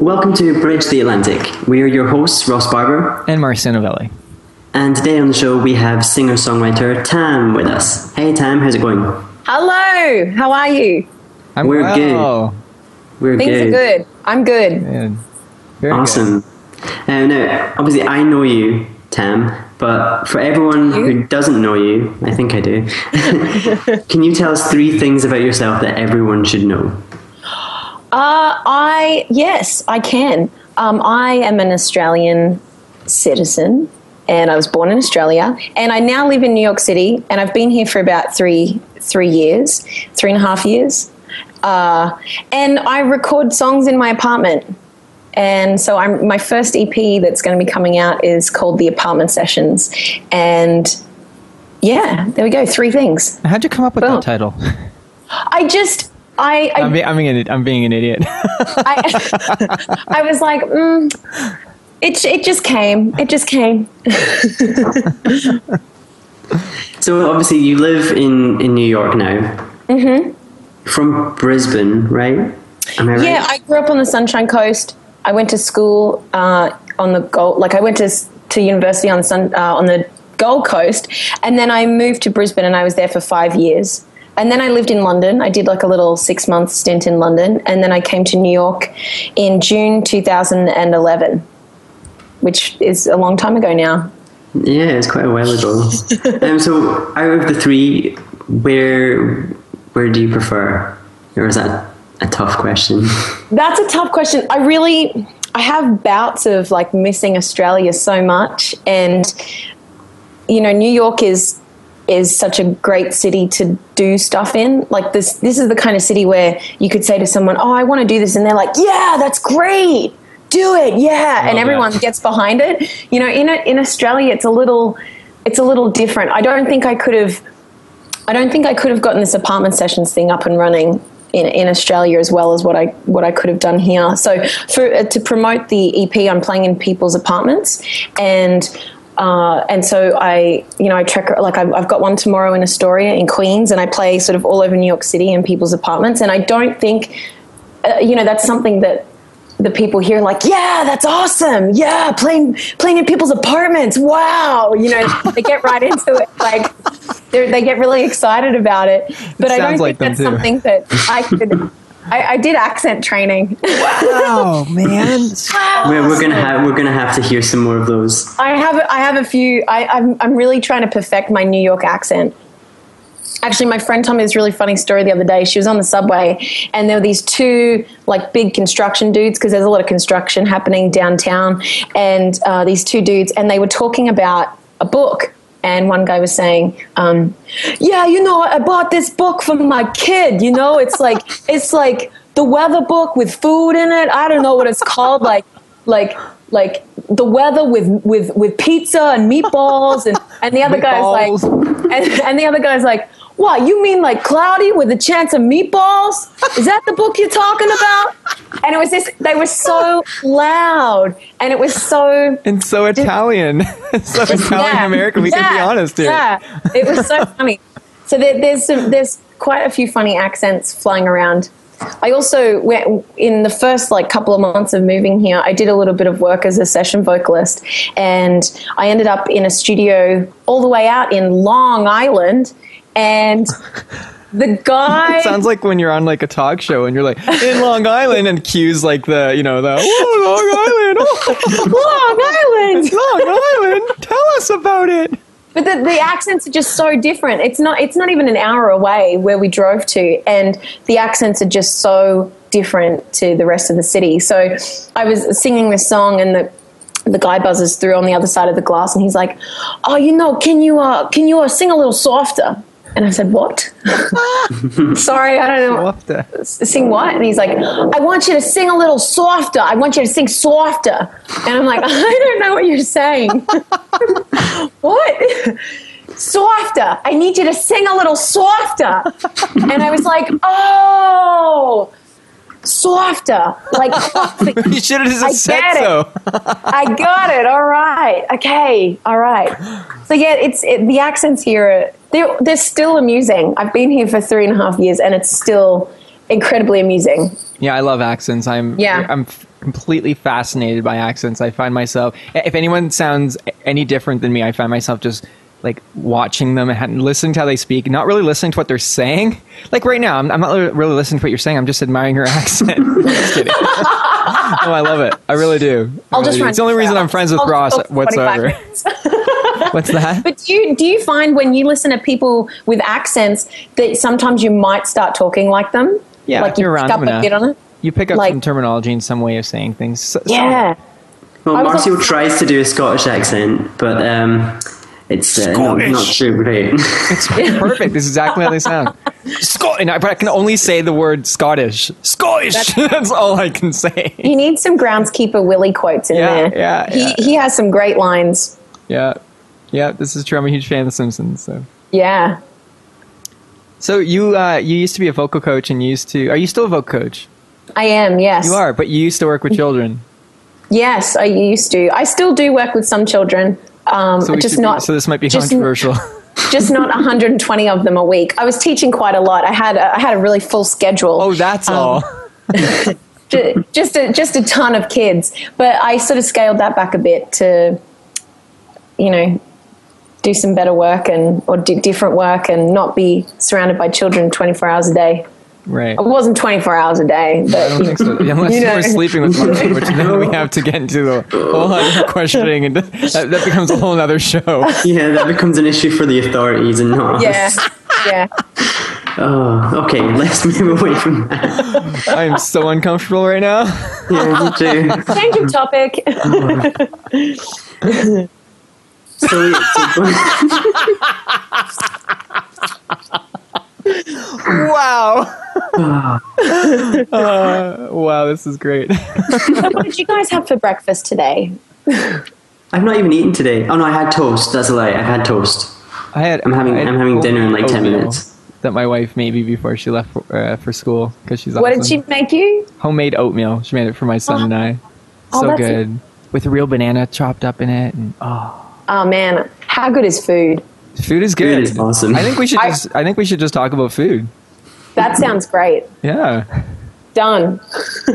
Welcome to Bridge the Atlantic. We are your hosts, Ross Barber. And Marcia Novelli. And today on the show, we have singer songwriter Tam with us. Hey, Tam, how's it going? Hello, how are you? I'm We're well. good. We're Things good. are good. I'm good. Good. Very Awesome. Uh, now, obviously, I know you, Tam, but for everyone You? who doesn't know you, I think I do, can you tell us three things about yourself that everyone should know? Uh, I yes, I can. Um, I am an Australian citizen, and I was born in Australia, and I now live in New York City, and I've been here for about three three years, three and a half years, uh, and I record songs in my apartment. And so I'm my first EP that's going to be coming out is called The Apartment Sessions, and yeah, there we go, three things. How'd you come up with Boom. that title? I just I I I'm, be- I'm, being an, I'm being an idiot. I, I was like, mm, it, it just came. It just came. So, obviously, you live in, in New York now. Mm-hmm. From Brisbane, right? Am I right? Yeah, I grew up on the Sunshine Coast. I went to school uh, on the Gold, like I went to to university on the sun uh, on the Gold Coast, and then I moved to Brisbane, and I was there for five years. And then I lived in London. I did like a little six month stint in London, and then I came to New York in June 2011, which is a long time ago now. Yeah, it's quite a while ago. um, so, out of the three, where where do you prefer? Or is that a tough question? That's a tough question. I really, I have bouts of like missing Australia so much, and you know, New York is is such a great city to do stuff in. Like this, this is the kind of city where you could say to someone, "Oh, I want to do this," and they're like, "Yeah, that's great, do it, yeah," and that. everyone gets behind it. You know, in in Australia, it's a little, it's a little different. I don't think I could have. I don't think I could have gotten this apartment sessions thing up and running in, in Australia as well as what I what I could have done here. So for uh, to promote the EP, I'm playing in people's apartments, and uh, and so I you know I trek like I've, I've got one tomorrow in Astoria in Queens, and I play sort of all over New York City in people's apartments, and I don't think uh, you know that's something that the people here like, yeah, that's awesome. Yeah, playing playing in people's apartments. Wow, you know, they get right into it. Like they're- get really excited about it. But I don't like think that's too. something that I could. I, I did accent training. oh man! we're, we're gonna have we're gonna have to hear some more of those. I have I have a few. I, I'm I'm really trying to perfect my New York accent. Actually, my friend told me this really funny story the other day. She was on the subway, and there were these two like big construction dudes because there's a lot of construction happening downtown, and uh, these two dudes, and they were talking about a book. And one guy was saying, um, "Yeah, you know, I bought this book for my kid. You know, it's like it's like the weather book with food in it. I don't know what it's called, like like like the weather with with with pizza and meatballs and and the other guy's like and, and the other guy's like what you mean like cloudy with a chance of meatballs is that the book you're talking about and it was this they were so loud and it was so And so Italian, so Italian American. We can be honest here. Yeah, it was so funny. So there, there's some, there's quite a few funny accents flying around. I also went in the first like couple of months of moving here. I did a little bit of work as a session vocalist, and I ended up in a studio all the way out in Long Island, and the guy. It sounds like when you're on like a talk show and you're like in Long Island and cues like the you know the oh, Long Island, oh, Long Island. Long Island. Tell us about it. but the, the accents are just so different. It's not it's not even an hour away where we drove to, and the accents are just so different to the rest of the city. So I was singing this song, and the the guy buzzes through on the other side of the glass, and he's like, "Oh, you know, can you uh, can you uh, sing a little softer?" And I said, "What? Sorry, I don't know. What the- Sing what?" And he's like, "I want you to sing a little softer. I want you to sing softer." And I'm like, "I don't know what you're saying. what?" Softer. I need you to sing a little softer. And I was like, "Oh, softer, like coffee." You should have I just said get it. so. I got it. All right. Okay. All right. So yeah, it's it, the accents here. They're they're still amusing. I've been here for three and a half years, and it's still incredibly amusing. Yeah, I love accents. I'm Yeah. I'm f- completely fascinated by accents. I find myself if anyone sounds any different than me, I find myself just like watching them and listening to how they speak, not really listening to what they're saying. Like right now, I'm, I'm not really- listening to what you're saying. I'm just admiring your accent. I'm just kidding. oh, I love it. I really do. I I'll really just do. It's the only reason I'm friends with I'll Ross talk for 25 whatsoever. minutes. What's that? But do you do you find when you listen to people with accents that sometimes you might start talking like them? Yeah, like you you're pick around up them a bit on it. You pick up Like- some terminology and some way of saying things. So- so- Yeah. Well, I was Marcia also- tries to do a Scottish accent, but um, it's uh, not, not too great. It's perfect. This is exactly how they sound. Scot- and I, but I can only say the word Scottish. Scottish. That's, all I can say. You need some groundskeeper Willie quotes in Yeah, there. yeah, He yeah. he has some great lines. Yeah, yeah. This is true. I'm a huge fan of The Simpsons. So, Yeah. so you uh, you used to be a vocal coach, and you used to. Are you still a vocal coach? I am, yes. You are, but you used to work with children. Yes, I used to. I still do work with some children. Um, So just should be- not. so this might be just- controversial. Just not 120 of them a week. I was teaching quite a lot. I had a, I had a really full schedule. oh, that's all. Just a, just a ton of kids. But I sort of scaled that back a bit to, you know, do some better work and or do different work and not be surrounded by children 24 hours a day. Right. It wasn't 24 hours a day, but I don't think so. Unless You you know. were sleeping with one, which then we have to get into the whole other questioning, and that, that becomes a whole other show. yeah, that becomes an issue for the authorities and not yeah, us. yeah. Oh, okay, let's move away from that. I'm so uncomfortable right now. Yeah, me too. Change of topic. Oh. So, Wow. Uh, wow, this is great. what did you guys have for breakfast today? I've not even eaten today. Oh no, I had toast. That's a lie. I had toast. I had. I'm having- I had I'm having dinner in, like, 10 minutes. That my wife made me before she left for, uh, for school because she's What did she make you? homemade oatmeal. She made it for my son and I. Oh, So that's- good with a real banana chopped up in it. And oh, Oh man, how good is food? food is good. Food is awesome. I think we should I- just. I think we should just talk about food. That sounds great. Yeah. Done.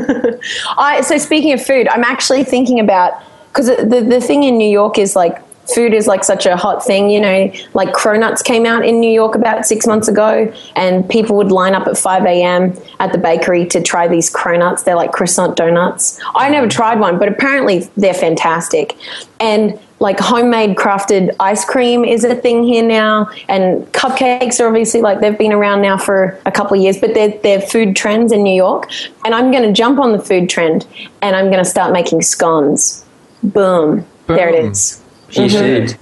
I so speaking of food, I'm actually thinking about because the the thing in New York is like food is like such a hot thing. You know, like cronuts came out in New York about six months ago, and people would line up at five a.m. at the bakery to try these cronuts. They're like croissant donuts. I never tried one, but apparently they're fantastic. And like homemade crafted ice cream is a thing here now, and cupcakes are obviously like they've been around now for a couple of years, but they're, they're food trends in New York. And I'm going to jump on the food trend and I'm going to start making scones. Boom. There it Boom. is. You mm-hmm. should.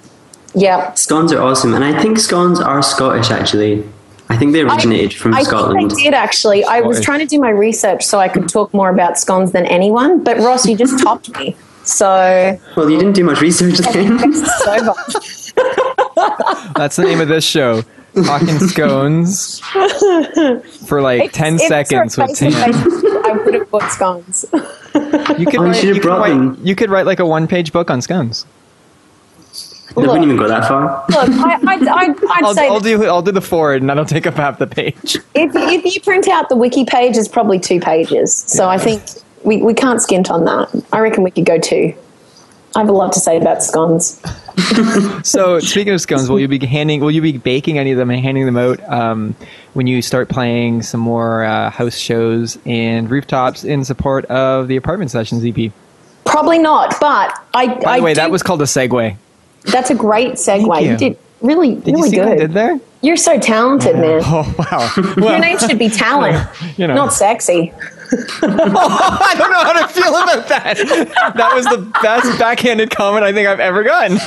Yep. Scones are awesome, and I think scones are Scottish. Actually, I think they originated from I Scotland. think I did actually. I was trying to do my research so I could talk more about scones than anyone, but Ross, you just topped me. So, Well, you didn't do much research then. so much. That's the name of this show. Talking scones for like ten If seconds with for a I would have bought scones. You could Oh, write, should you could write, you could write like a one-page book on scones. I wouldn't even go that far. Look, I, I'd, I'd, I'd I'll, say I'll do I'll do the forward and that'll take up half the page. if, if you print out the wiki page, it's probably two pages. So I think we, we can't skint on that. I reckon we could go two. I have a lot to say about scones. So speaking of scones, will you be handing? Will you be baking any of them and handing them out um, when you start playing some more uh, house shows and rooftops in support of the apartment sessions EP? Probably not, but I. By I the way, do- that was called a segue. That's a great segue. You. You did really, Did really good. did there? You're so talented, man. Oh wow! Your name should be talent, you know. not sexy. I don't know how to feel about that. That was the best backhanded comment I think I've ever gotten.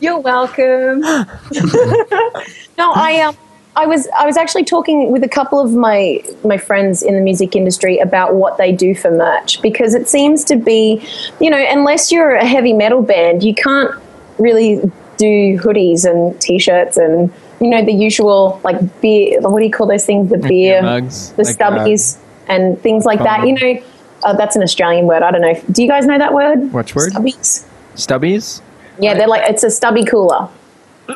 You're welcome. no, I um, I was I was actually talking with a couple of my my friends in the music industry about what they do for merch because it seems to be, you know, unless you're a heavy metal band, you can't really do hoodies and t-shirts and you know the usual like beer. What do you call those things? The beer, mugs, the like, uh, stubbies, and things like that. You know, uh, that's an Australian word. I don't know. if- Do you guys know that word? Which word? Stubbies. Stubbies? Yeah, they're like it's a stubby cooler.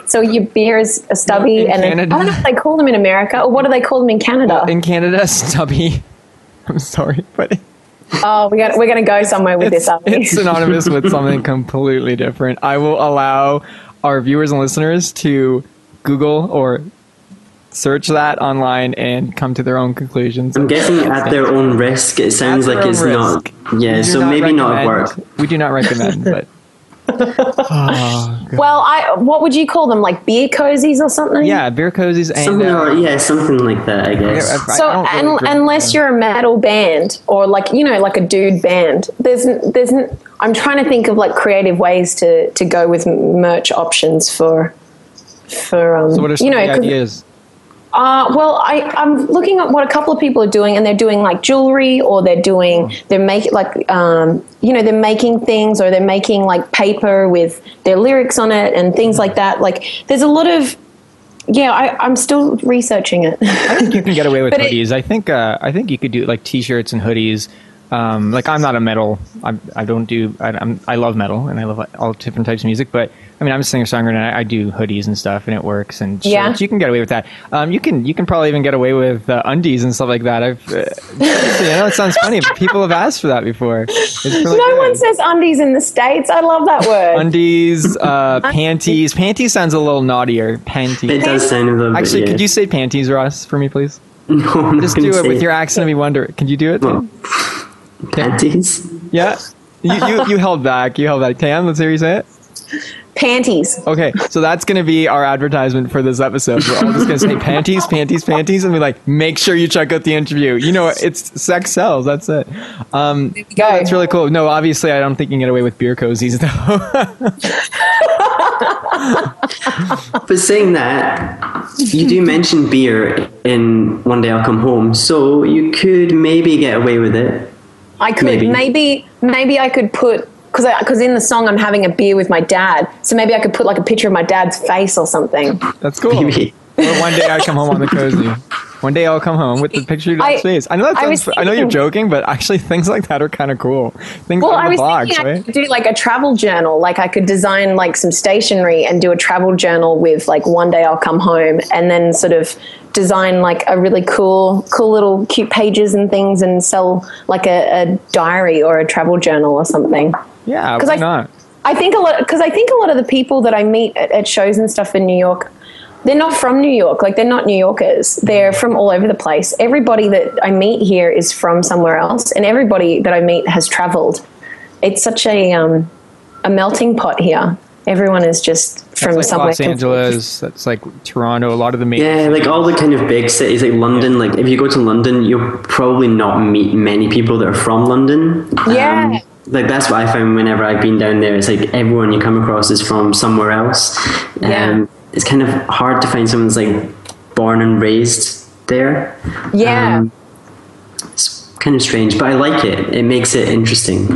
So your beer is a stubby, and Canada? I don't know if they call them in America or what do they call them in Canada? In Canada, stubby. I'm sorry, but oh, we got we're going to go somewhere with it's, this, aren't it's synonymous with something completely different. I will allow our viewers and listeners to Google or search that online and come to their own conclusions. I'm guessing at their own risk. It sounds At like it's own not. risk. Yeah, We do so maybe not at work. We do not recommend, but Oh, well, I what would you call them? Like beer cozies or something? yeah, beer cozies and Something, uh, or, yeah, something like that. I guess. I- I So don't really un- drink- unless you're a metal band or like you know like a dude band, there's n- there's n- I'm trying to think of like creative ways to to go with merch options for for um so what are some you know of the 'cause- ideas? Uh, well, I, I'm looking at what a couple of people are doing, and they're doing like jewelry, or they're doing they're making like um, you know they're making things, or they're making like paper with their lyrics on it and things like that. Like there's a lot of yeah. I, I'm still researching it. I think you can get away with But it- hoodies. I think uh, I think you could do like t-shirts and hoodies. Um, like I'm not a metal. I, I don't do. I, I'm, I love metal and I love all different types of music. But I mean, I'm a singer songwriter and I, I do hoodies and stuff, and it works. And Yeah. shirts. you can get away with that. Um, you can you can probably even get away with uh, undies and stuff like that. I've uh, I know it sounds funny, but people have asked for that before. Really no good. one says undies in the states. I love that word. undies, uh, panties. Panties sounds a little naughtier. Panties. it does sound a little Actually, bit. could you say panties, Ross, for me, please? No, I'm Just gonna do it say with your accent of me wonder. Can you do it? Well, panties. Yeah. You, you, you held back. You held back. Tam, let's hear you say it. Panties. Okay, so that's going to be our advertisement for this episode. We're all just going to say panties, panties, panties, and be like, make sure you check out the interview. You know, it's sex sells. That's it. Um, Go. that's really cool. No, obviously, I don't think you can get away with beer cozies, though. But saying that, you do mention beer in One Day I'll Come Home, so you could maybe get away with it. I could Maybe. maybe maybe, I could put because because in the song I'm having a beer with my dad, so maybe I could put like a picture of my dad's face or something. That's cool. Maybe. Or one day I come home on the cozy. One day I'll come home with the picture of your dad's I- face. I know that I sounds, was I know you're joking, but actually things like that are kind of cool. Things Well, I was box, thinking I right? could do like a travel journal. Like I could design like some stationery and do a travel journal with like one day I'll come home, and then sort of design like a really cool, cool little cute pages and things, and sell like a, a diary or a travel journal or something. Yeah, why I- not? I think a lot because I think a lot of the people that I meet at, at shows and stuff in New York, they're not from New York. Like they're not New Yorkers. They're from all over the place. Everybody that I meet here is from somewhere else, and everybody that I meet has traveled. It's such a um, a melting pot here. Everyone is just from It's like somewhere. Los Angeles, that's like Toronto, a lot of the major Yeah, like all the kind of big cities like London. Like if you go to London, you'll probably not meet many people that are from London. Um, Yeah. like that's what I found whenever I've been down there. It's like everyone you come across is from somewhere else. Yeah. It's kind of hard to find someone that's like born and raised there. Yeah. Um, it's kind of strange, but I like it. It makes it interesting.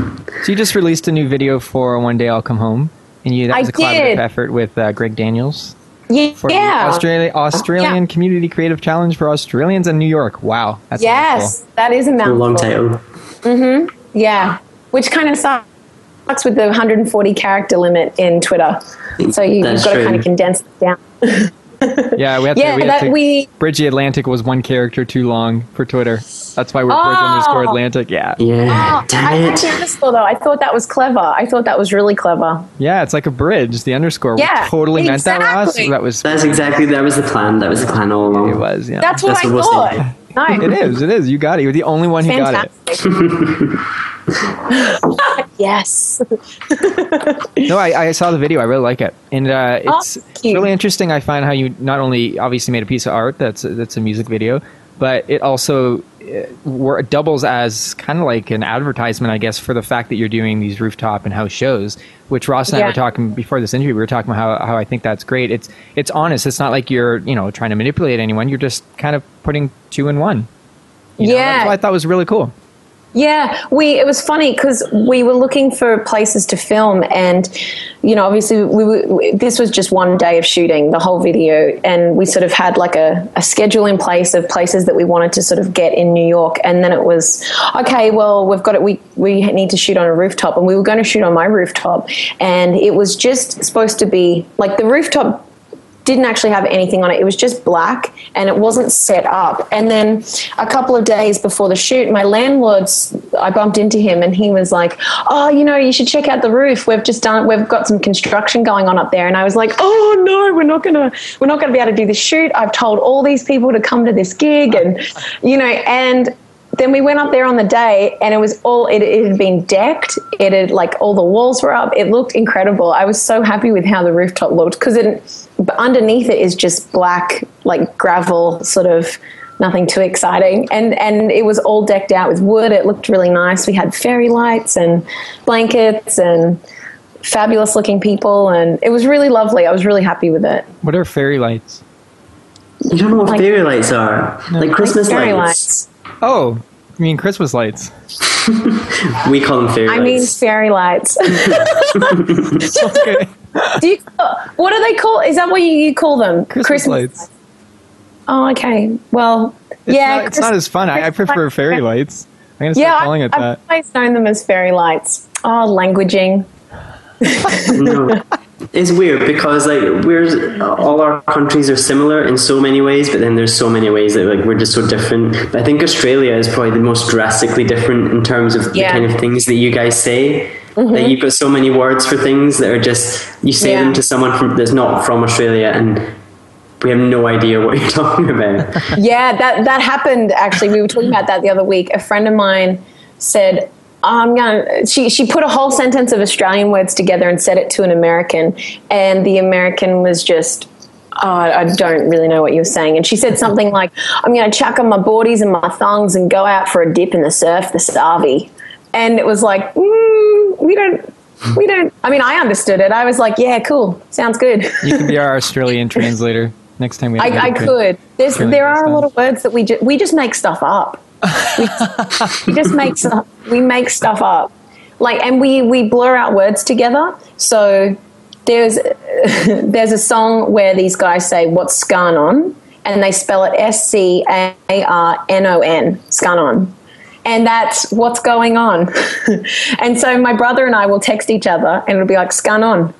So you just released a new video for One Day I'll Come Home, and you that was a collaborative did. effort with uh, Greg Daniels yeah. for yeah. Australia, Australian Community Creative Challenge for Australians in New York. Wow, that's Yes, that is a A mouthful. long title. Yeah, which kind of sucks with the 140 character limit in Twitter. So you, you've That's got to kind of condense it down. Yeah, we have Yeah, to. We have that to we- Bridge the Atlantic was one character too long for Twitter. That's why we're Bridge Oh. underscore Atlantic. Yeah, Yeah, Oh, damn I it. like the though. I thought that was clever. I thought that was really clever. yeah, it's like a bridge. The underscore. Yeah, we totally meant that, Ross. That was. That's exactly that was the plan. That was the plan all along. It was. Yeah, That's what That's I what we'll thought. Say. No, It is. It is. You got it. You're the only one who got it. yes. No, I, I saw the video. I really like it, and uh, Oh, it's, thank it's you. really interesting. I find how you not only obviously made a piece of art that's that's a music video, but it also wor- doubles as kind of like an advertisement, I guess, for the fact that you're doing these rooftop and house shows. Which Ross and I were talking before this interview. We were talking about how, how I think that's great. It's it's honest. It's not like you're you know trying to manipulate anyone. You're just kind of putting two in one. You know, Yeah. that's what I thought was really cool. Yeah, we it was funny because we were looking for places to film, and you know, obviously, we, we this was just one day of shooting the whole video, and we sort of had like a, a schedule in place of places that we wanted to sort of get in New York, and then it was okay. Well, we've got it. We we need to shoot on a rooftop, and we were going to shoot on my rooftop, and it was just supposed to be like the rooftop didn't actually have anything on it. It was just black and it wasn't set up. And then a couple of days before the shoot, my landlord's, I bumped into him and he was like, Oh, you know, you should check out the roof. We've just done, we've got some construction going on up there. And I was like, Oh no, we're not going to, we're not going to be able to do the shoot. I've told all these people to come to this gig and, you know, and then we went up there on the day and it was all it, it had been decked. It had like all the walls were up. It looked incredible. I was so happy with how the rooftop looked because it but underneath it is just black like gravel sort of nothing too exciting. And and it was all decked out with wood. It looked really nice. We had fairy lights and blankets and fabulous looking people and it was really lovely. I was really happy with it. What are fairy lights? You don't know what Like- fairy lights are? Like Christmas fairy lights. lights Oh, I mean Christmas lights? We call them fairy lights. i mean fairy lights Okay. Do you, what do they call? Is that what you, you call them? Christmas, lights. Oh, okay. Well, It's yeah, not, it's not as fun. I, I prefer fairy lights. I'm gonna start Yeah, calling I, it I've that. always known them as fairy lights. Oh, languaging. no. It's weird because like we're all our countries are similar in so many ways, but then there's so many ways that like we're just so different. But I think Australia is probably the most drastically different in terms of Yeah. Mm-hmm. the kind of things that you guys say. That you've got so many words for things that are just you say Yeah. them to someone from that's not from Australia and we have no idea what you're talking about. Yeah, that that happened actually. We were talking about that the other week. A friend of mine said, "I'm gonna." She she put a whole sentence of Australian words together and said it to an American, and the American was just. Oh, I don't really know what you're saying. And she said something like, I'm going to chuck on my boardies and my thongs and go out for a dip in the surf, the starvey. And it was like, mm, we don't, we don't. I mean, I understood it. I was like, yeah, cool. Sounds good. You can be our Australian translator next time we. have I, I could. There's, Australian there are a lot of words that we ju- we just make stuff up. We, just make stuff. We make stuff up, like, and we we blur out words together. So there's there's a song where these guys say what's scan on, and they spell it S C A R N O N, scan on. And that's what's going on. and so my brother and I will text each other and it'll be like, scan on,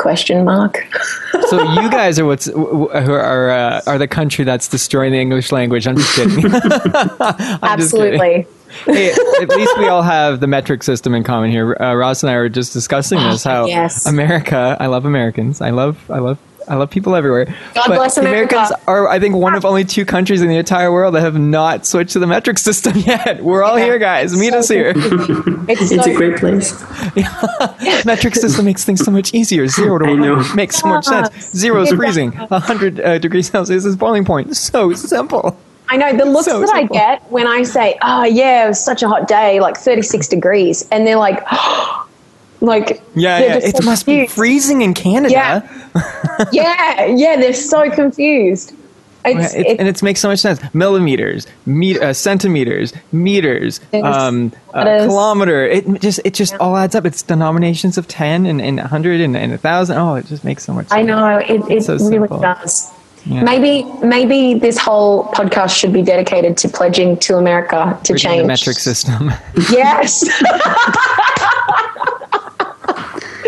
question mark. So you guys are what's who are uh, are the country that's destroying the English language. I'm just kidding. I'm just kidding. Absolutely. Hey, at least we all have the metric system in common here. Uh, Ross and I were just discussing this. How yes. America, I love Americans. I love, I love, I love people everywhere. God but bless the America. Americans are, I think, one of only two countries in the entire world that have not switched to the metric system yet. We're all Yeah. here, guys. Meet So us here. It's, it's a great place. metric system makes things so much easier. Zero to I know. 100 makes so much sense. Zero is It freezing. 100 uh, degrees Celsius is boiling point. So simple. I know the looks So that simple. I get when I say, "Oh yeah, it was such a hot day, like 36 degrees," and they're like, like Yeah, yeah. It so must be freezing in Canada. Yeah. yeah, yeah, they're so confused. It's, It- it's and it makes so much sense. Millimeters, met, uh, centimeters, meters, um, uh, kilometer. It just it just all adds up. It's denominations of ten and, and hundred and, and a thousand. Oh, it just makes so much. sense. I know it, it So really simple. does. Yeah. Maybe maybe this whole podcast should be dedicated to pledging to America to Bridging change the metric system. Yes.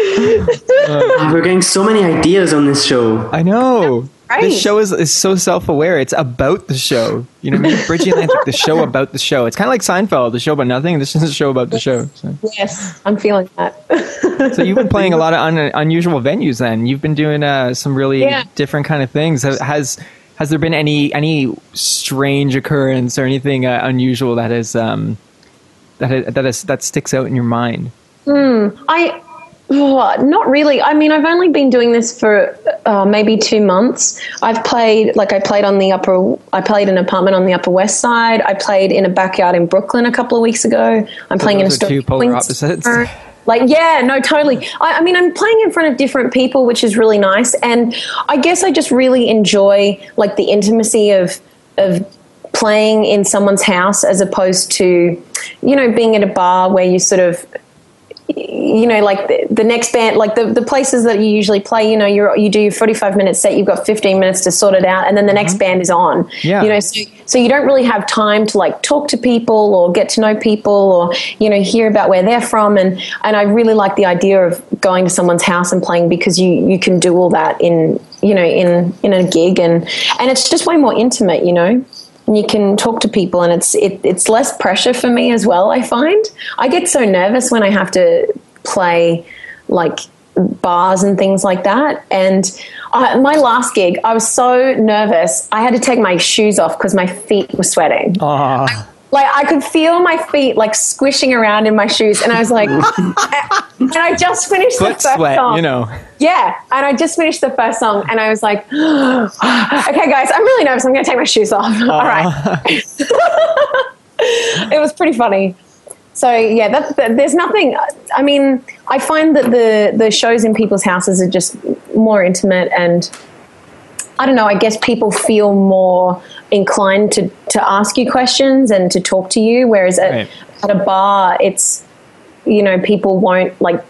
We're getting so many ideas on this show. I know. Right. This show is, is so self aware. It's about the show. You know what I mean? Bridging Atlantic, the show about the show. It's kind of like Seinfeld, the show about nothing. This is a show about the show. So, yes, I'm feeling that. so you've been playing a lot of un, unusual venues. Then you've been doing uh, some really Yeah. different kind of things. Has- Has has there been any any strange occurrence or anything uh, unusual that is um, that that is that sticks out in your mind? Hmm. I Oh, not really. I mean, I've only been doing this for uh, maybe two months. I've played, like, I played on the upper, I played an apartment on the Upper West Side. I played in a backyard in Brooklyn a couple of weeks ago. I'm playing in a store. two polar opposites. Like, yeah, no, totally. I, I mean, I'm playing in front of different people, which is really nice. And I guess I just really enjoy, like, the intimacy of, of, playing in someone's house as opposed to you know being at a bar where you sort of you know, like the, the, next band, like the, the places that you usually play, you know, you you do your 45 minute set, you've got 15 minutes to sort it out, and then the next mm-hmm. band is on. Yeah. You know, so, so you don't really have time to like talk to people or get to know people or, you know, hear about where they're from. And, and I really like the idea of going to someone's house and playing because you, you can do all that in, you know, in, in a gig and, and it's just way more intimate, you know and you can talk to people and it's it, it's less pressure for me as well i find. I get so nervous when i have to play like bars and things like that and uh, my last gig i was so nervous i had to take my shoes off because my feet were sweating. I, like I could feel my feet like squishing around in my shoes, and I was like, and I just finished Foot the first sweat, song. you know. Yeah, and I just finished the first song, and I was like, okay, guys, I'm really nervous. I'm going to take my shoes off. Uh. All right. it was pretty funny. So yeah, that, that, there's nothing. I mean, I find that the the shows in people's houses are just more intimate and I don't know, I guess people feel more inclined to, to ask you questions and to talk to you. Whereas at, right. at a bar, it's, you know, people won't like,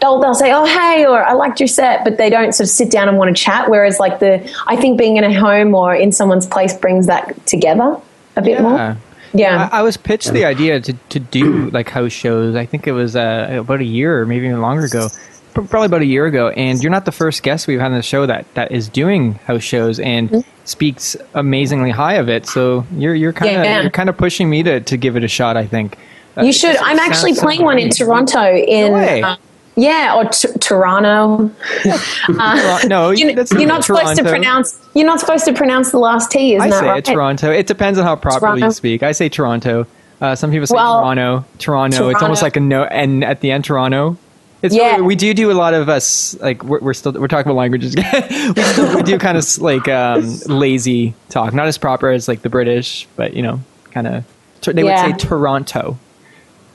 they'll, they'll say, oh, hey, or I liked your set, but they don't sort of sit down and want to chat. Whereas like the, I think being in a home or in someone's place brings that together a bit yeah. more. Yeah. I, I, was pitched the idea to, to do like house shows. I think it was uh, about a year or maybe even longer ago probably about a year ago, and you're not the first guest we've had on the show that that is doing house shows and mm-hmm. speaks amazingly high of it. So you're you're kind of yeah. you're kind of pushing me to to give it a shot. I think uh, you should. I'm actually playing one in Toronto in. No uh, yeah, or t- Toronto. uh, no, you, are not supposed to pronounce. You're not supposed to pronounce the last T. Isn't I that say right? Toronto. It depends on how properly Toronto. you speak. I say Toronto. Uh, some people say well, Toronto. Toronto. Toronto. It's almost like a no, and at the end Toronto. It's yeah. Really, we do do a lot of us like we're, we're still we're talking about languages. we, still, we do kind of like um, lazy talk, not as proper as like the British, but you know, kind of they yeah. would say Toronto.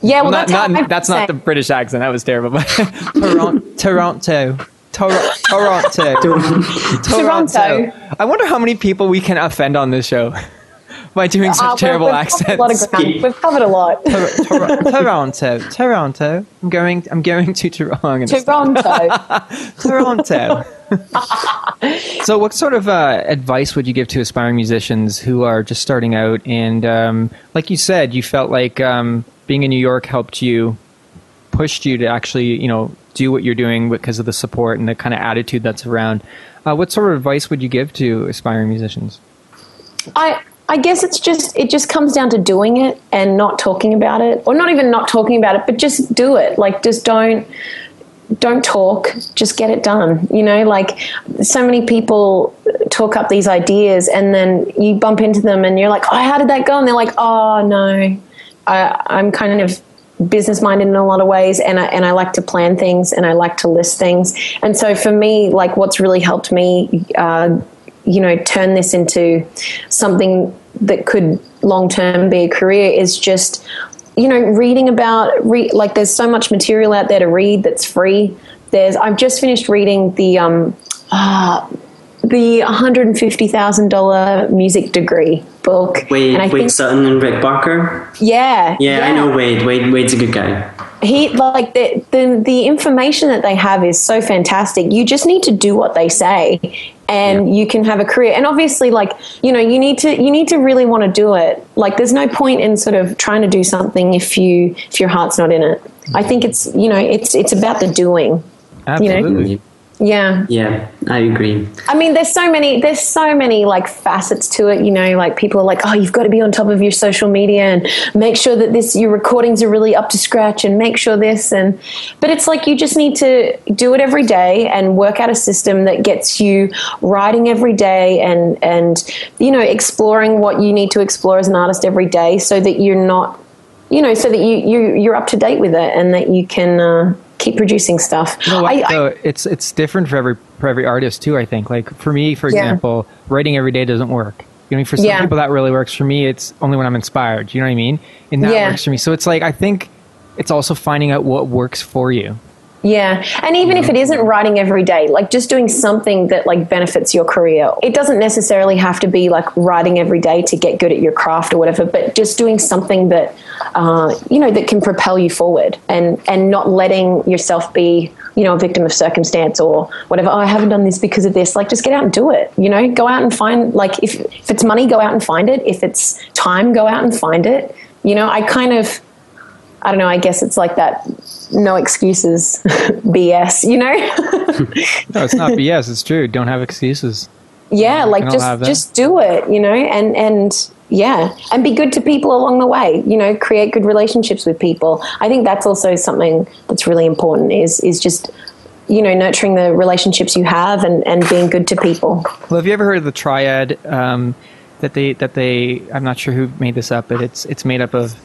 Yeah, well, not, that's, not, that's not the British accent. That was terrible. But Toronto, Toronto. Toronto. Toronto. I wonder how many people we can offend on this show by doing such uh, terrible accents. We've covered a lot. Toronto, Toronto. I'm going. I'm going to Toronto. Toronto. Toronto. so, what sort of uh, advice would you give to aspiring musicians who are just starting out? And um, like you said, you felt like um, being in New York helped you, pushed you to actually, you know, do what you're doing because of the support and the kind of attitude that's around. Uh, what sort of advice would you give to aspiring musicians? I I guess it's just it just comes down to doing it and not talking about it, or not even not talking about it, but just do it. Like just don't don't talk, just get it done. You know, like so many people talk up these ideas and then you bump into them and you're like, oh, how did that go? And they're like, oh no, I, I'm kind of business minded in a lot of ways and I, and I like to plan things and I like to list things. And so for me, like what's really helped me uh, you know turn this into something that could long term be a career is just you know reading about re- like there's so much material out there to read that's free there's i've just finished reading the um uh, the $150,000 music degree book. Wade, and I Wade think, Sutton and Rick Barker? Yeah, yeah. Yeah, I know Wade. Wade. Wade's a good guy. He like the, the the information that they have is so fantastic. You just need to do what they say and yeah. you can have a career. And obviously like you know you need to you need to really want to do it. Like there's no point in sort of trying to do something if you if your heart's not in it. I think it's you know it's it's about the doing. Absolutely. you know yeah. Yeah, I agree. I mean, there's so many, there's so many like facets to it. You know, like people are like, oh, you've got to be on top of your social media and make sure that this your recordings are really up to scratch and make sure this and. But it's like you just need to do it every day and work out a system that gets you writing every day and and you know exploring what you need to explore as an artist every day, so that you're not, you know, so that you you you're up to date with it and that you can. Uh, keep producing stuff. You know what, I- I- it's it's different for every for every artist too. I think. Like for me, for Yeah. example, writing every day doesn't work. You know, for some Yeah. people that really works. For me, it's only when I'm inspired. You know what I mean? And that Yeah. works for me. So it's like I think it's also finding out what works for you. Yeah. And even if it isn't writing every day, like just doing something that like benefits your career. It doesn't necessarily have to be like writing every day to get good at your craft or whatever, but just doing something that uh, you know that can propel you forward and and not letting yourself be you know a victim of circumstance or whatever oh i haven't done this because of this like just get out and do it you know go out and find like if, if it's money go out and find it if it's time go out and find it you know i kind of I don't know. I guess it's like that. No excuses, BS. You know? No, it's not BS. It's true. Don't have excuses. yeah, like can all have just just do it. You know, and and yeah, and be good to people along the way. You know, create good relationships with people. I think that's also something that's really important. Is is just you know nurturing the relationships you have and and being good to people. Well, have you ever heard of the triad um, that they that they? I'm not sure who made this up, but it's it's made up of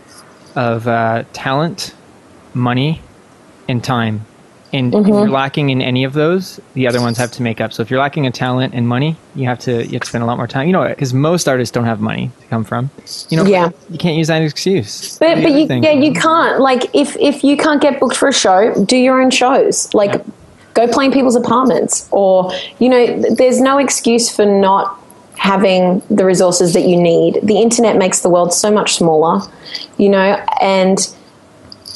of uh, talent, money, and time. And if mm-hmm. you're lacking in any of those, the other ones have to make up. So if you're lacking in talent and money, you have to you have to spend a lot more time. You know, because most artists don't have money to come from. You know, Yeah. you can't use that excuse. But but you yeah you can't like if if you can't get booked for a show, do your own shows. Like go play in people's apartments or you know there's no excuse for not having the resources that you need. The internet makes the world so much smaller, you know, and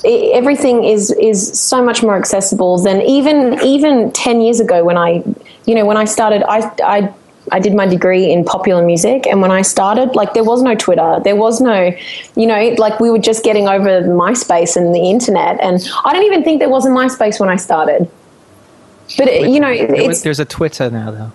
everything is is so much more accessible than even even 10 years ago when I you know when I started I I I did my degree in popular music and when I started like there was no Twitter there was no you know like we were just getting over MySpace and the internet and I don't even think there was a MySpace when I started but it, you know there's a Twitter now, though.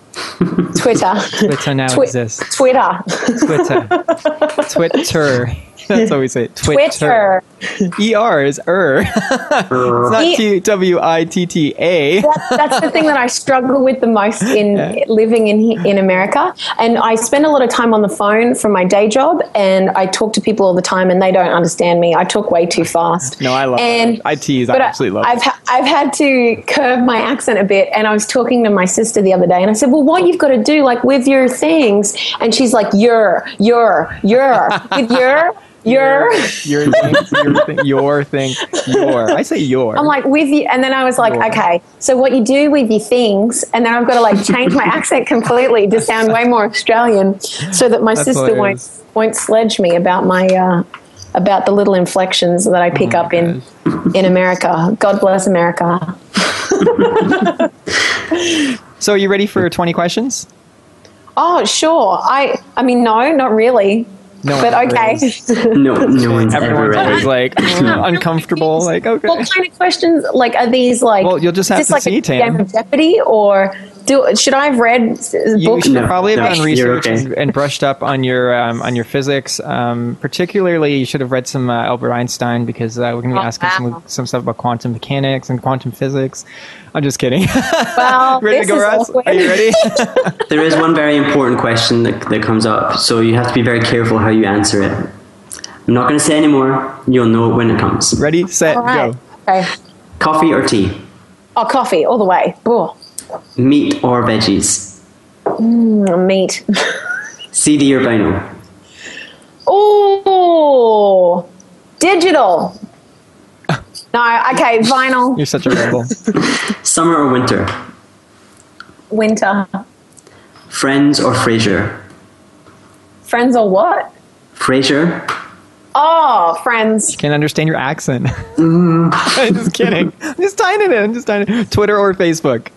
Twitter Twitter now Twi- exists. Twitter Twitter. Twitter. That's what we say. Twitter. Twitter ER is er. it's not T W I T T A. that, that's the thing that I struggle with the most in Yeah. living in in America. And I spend a lot of time on the phone from my day job, and I talk to people all the time, and they don't understand me. I talk way too fast. No, I love and, it. I tease. I absolutely love I've it. ha- I've had to curve my accent a bit, and I was talking to my sister the other day, and I said, "Well, what you've got to do, like with your things," and she's like, "Your, your, your, with your." Your, your thing, your thing, your thing, your. I say your. I'm like with you, and then I was like, Your. okay, so what you do with your things, and then I've got to like change my accent completely to sound way more Australian, so that my That's sister hilarious. won't won't sledge me about my uh, about the little inflections that I pick Oh up in in America. God bless America. so, are you ready for 20 questions? Oh, sure. I I mean, no, not really, No. but one okay. is. No, no one's ever Everyone's always ready. like uncomfortable. Like, okay. What kind of questions? Like, are these like? Well, you'll just have is this to like see, a Tam. game of Jeopardy, or do should I have read s- You books? should No, probably have no, done you're research okay. and, and brushed up on your um, on your physics. Um, particularly, you should have read some uh, Albert Einstein because uh, we're going to be Oh, asking wow. some some stuff about quantum mechanics and quantum physics. I'm just kidding. Well, ready this to go, is Russ? Are you ready? There is one very important question that, that comes up, so you have to be very careful how you answer it. I'm not going to say anymore. You'll know it when it comes. ready, set, All right. go. Okay. Coffee or tea? Oh, coffee all the way. Oh, Meat or veggies? Mm, meat. CD or vinyl? Oh, digital. No, okay, vinyl. You're such a rebel. Summer or winter? Winter. Friends or Frasier? Friends or what? Frasier? Oh, friends. Can't understand your accent. Mm. I'm just kidding. I'm just tying it in. I'm just tying it. Twitter or Facebook?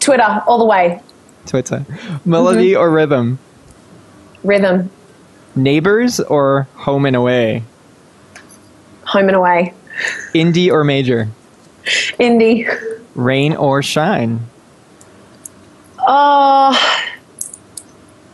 Twitter all the way. Twitter. Melody Mm-hmm. or rhythm? Rhythm. Neighbors or home and away? Home and away. Indie or major? Indie. Rain or shine? Oh,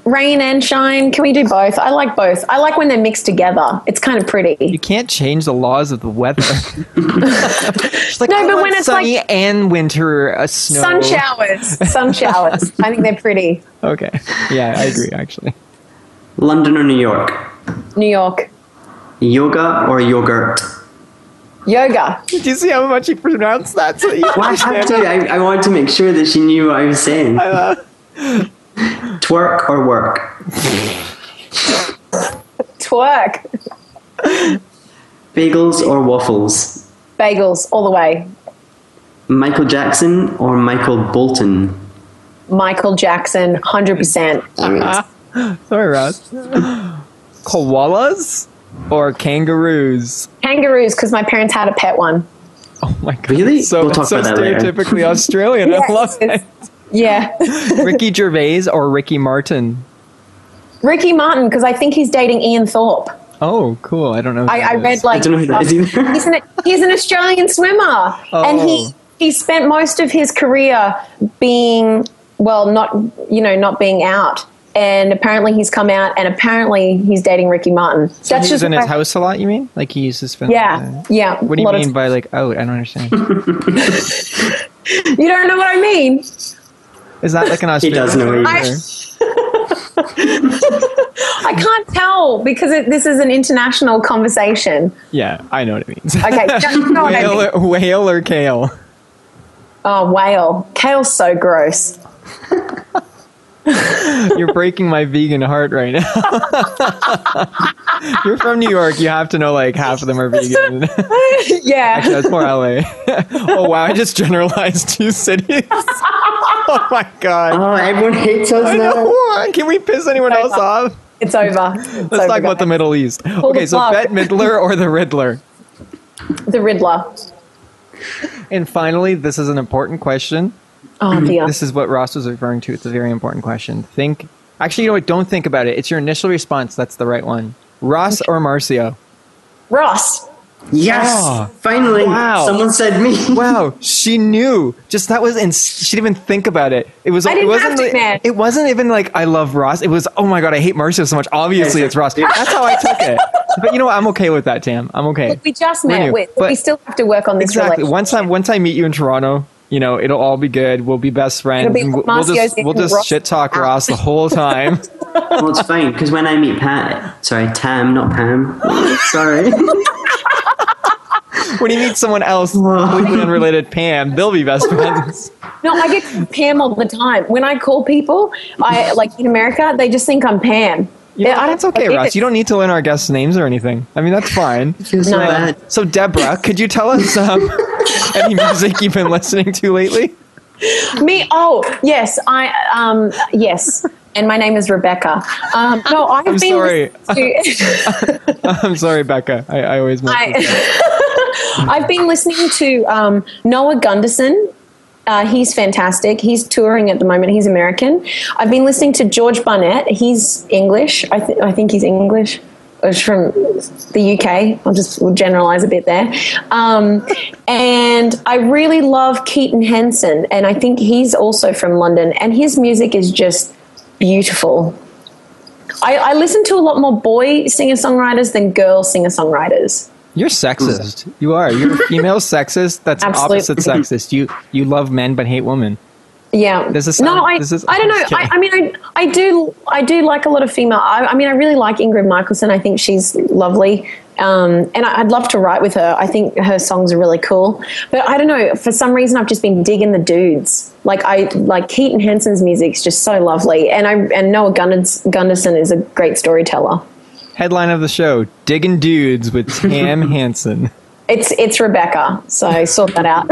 rain and shine. Can we do both? I like both. I like when they're mixed together. It's kind of pretty. You can't change the laws of the weather. She's like, No, I but when it's sunny like- and winter, uh, snow. Sun showers. Sun showers. I think they're pretty. Okay. Yeah, I agree. Actually, London or New York? New York. Yoga or yogurt? Yoga. Do you see how much he pronounced that? So Well, I have to. I, I wanted to make sure that she knew what I was saying. Twerk or work? Twerk. Bagels or waffles? Bagels all the way. Michael Jackson or Michael Bolton? Michael Jackson, 100%. Sorry, Ross. Koalas or kangaroos? Kangaroos, because my parents had a pet one. Oh my god! Really? So, We'll talk so about that later. stereotypically Australian. I love it. Yeah. Ricky Gervais or Ricky Martin? Ricky Martin, because I think he's dating Ian Thorpe. Oh, cool! I don't know. who I, that I is. read like I don't know who that is either. he's an he's an Australian swimmer, and he Oh. he spent most of his career being well, not you know not being out, and apparently he's come out, and apparently he's dating Ricky Martin. So That's he's just in his I- house a lot. You mean like he uses film? Yeah, yeah. What do you lot of mean by like out? I don't understand. You don't know what I mean? Is that like an He Australian? does know what he thing, means. or- I can't tell because it, this is an international conversation. Yeah, I know what it means. Okay, you know what I whale, mean. or, whale or kale? Oh, whale. Kale's so gross. You're breaking my vegan heart right now. You're from New York. You have to know like half of them are vegan. yeah. Actually, that's more LA. oh wow, I just generalized two cities. oh my god. Oh, everyone hates us I now. know. Can we piss anyone else off? It's over. It's Let's over, talk about the. Middle East. the Okay, so plug. Bette Midler or the Riddler? The Riddler. And finally, this is an important question. Oh, dear. This is what Ross was referring to. It's a very important question. Think. Actually, you know what? Don't think about it. It's your initial response. That's the right one. Ross or Marcia? Ross. Yes, Oh, finally, wow. someone said me. Wow, she knew. Just that was, and she didn't even think about it. It was. I didn't wasn't. have to, like- man. It wasn't even like I love Ross. It was. Oh my god, I hate Marcia so much. Obviously, it's Ross. That's how I took it. But you know what? I'm okay with that, Tam. I'm okay. We just We're met. new, We, but- we still have to work on this Exactly. Once I once I meet you in Toronto, you know it'll all be good. We'll be best friends. Be and we'll, we'll just we'll just Ross shit talk out. Ross the whole time. well, it's fine because when I meet Pat, sorry, Tam, not Pam. sorry. when you meet someone else, completely unrelated, Pam, they'll be best friends. No, I get Pam all the time. When I call people, I like in America, they just think I'm Pam. You know, Yeah, that's okay, get it. Ross. You don't need to learn our guests' names or anything. I mean, that's fine. Feel so No. bad. So, Deborah, could you tell us um, any music you've been listening to lately? Me? Oh, yes. I um yes. And my name is Rebecca. Um, no, I've I'm been sorry. to- I'm sorry, Becca. I, I always. I, I've been listening to um, Noah Gundersen. Uh, he's fantastic. He's touring at the moment. He's American. I've been listening to George Barnett. He's English. I, th- I think he's English. He's from the UK. I'll just generalize a bit there. Um, and I really love Keaton Henson, and I think he's also from London. And his music is just beautiful. I, I listen to a lot more boy singer songwriters than girl singer songwriters. You're sexist. You are. You're a female sexist. That's Absolutely. opposite sexist. You you love men but hate women. Yeah. Does this no, I, this- I don't know. I'm I, mean, I, I do, I do like a lot of female. I, I mean, I really like Ingrid Michaelson. I think she's lovely. Um, and I, I'd love to write with her. I think her songs are really cool. But I don't know. For some reason, I've just been digging the dudes. Like I like Keaton Henson's music's just so lovely, and I and Noah Gundersen, Gundersen is a great storyteller. Headline of the show: Digging dudes with Tam Hansen. It's it's Rebecca, so sort that out.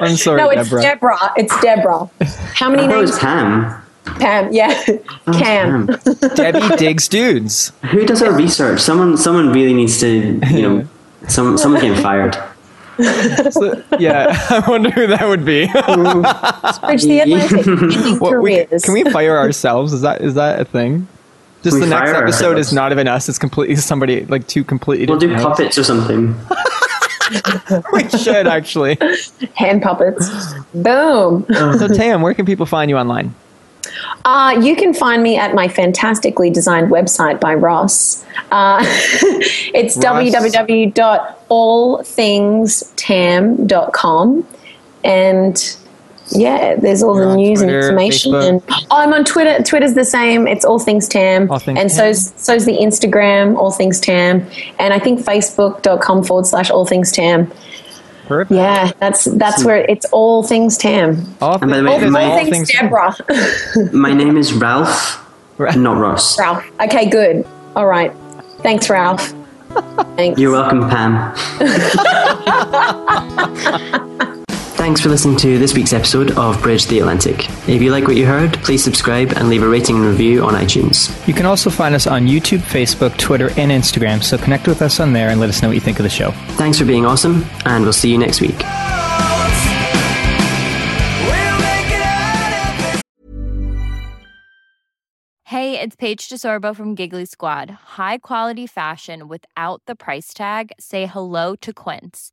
I'm sorry, no, it's Deborah. Deborah. It's Deborah. How many I thought it names? was Pam. Pam. Yeah, Cam. Pam. Debbie digs dudes. Who does our research? Someone, someone really needs to, you know, some, someone's getting fired. So, yeah, I wonder who that would be. Bridge the Atlantic. What, we, can we fire ourselves? Is that is that a thing? Just We the next fire episode is not even us. It's completely somebody like two completely. We'll do puppets or something. We should actually. hand puppets. Boom. So Tam, where can people find you online? Uh, you can find me at my fantastically designed website by Ross. Uh, it's Ross. www.allthingstam.com. And yeah, there's all You're the news Twitter, and information. Facebook. And oh, I'm on Twitter. Twitter's the same. It's all things Tam. All Things and Tam. so's so's the Instagram, all things Tam. And I think Facebook.com forward slash all things Tam. Perfect. Yeah, that's that's where it's all things Tam. All, And by the way, my- All all things, things- Deborah. My name is Ralph, not Ross. Ralph. Okay, good. All right. Thanks, Ralph. Thanks. You're welcome, Pam. Thanks for listening to this week's episode of Bridge the Atlantic. If you like what you heard, please subscribe and leave a rating and review on iTunes. You can also find us on YouTube, Facebook, Twitter, and Instagram, so connect with us on there and let us know what you think of the show. Thanks for being awesome, and we'll see you next week. Hey, it's Paige DeSorbo from Giggly Squad. High quality fashion without the price tag. Say hello to Quince.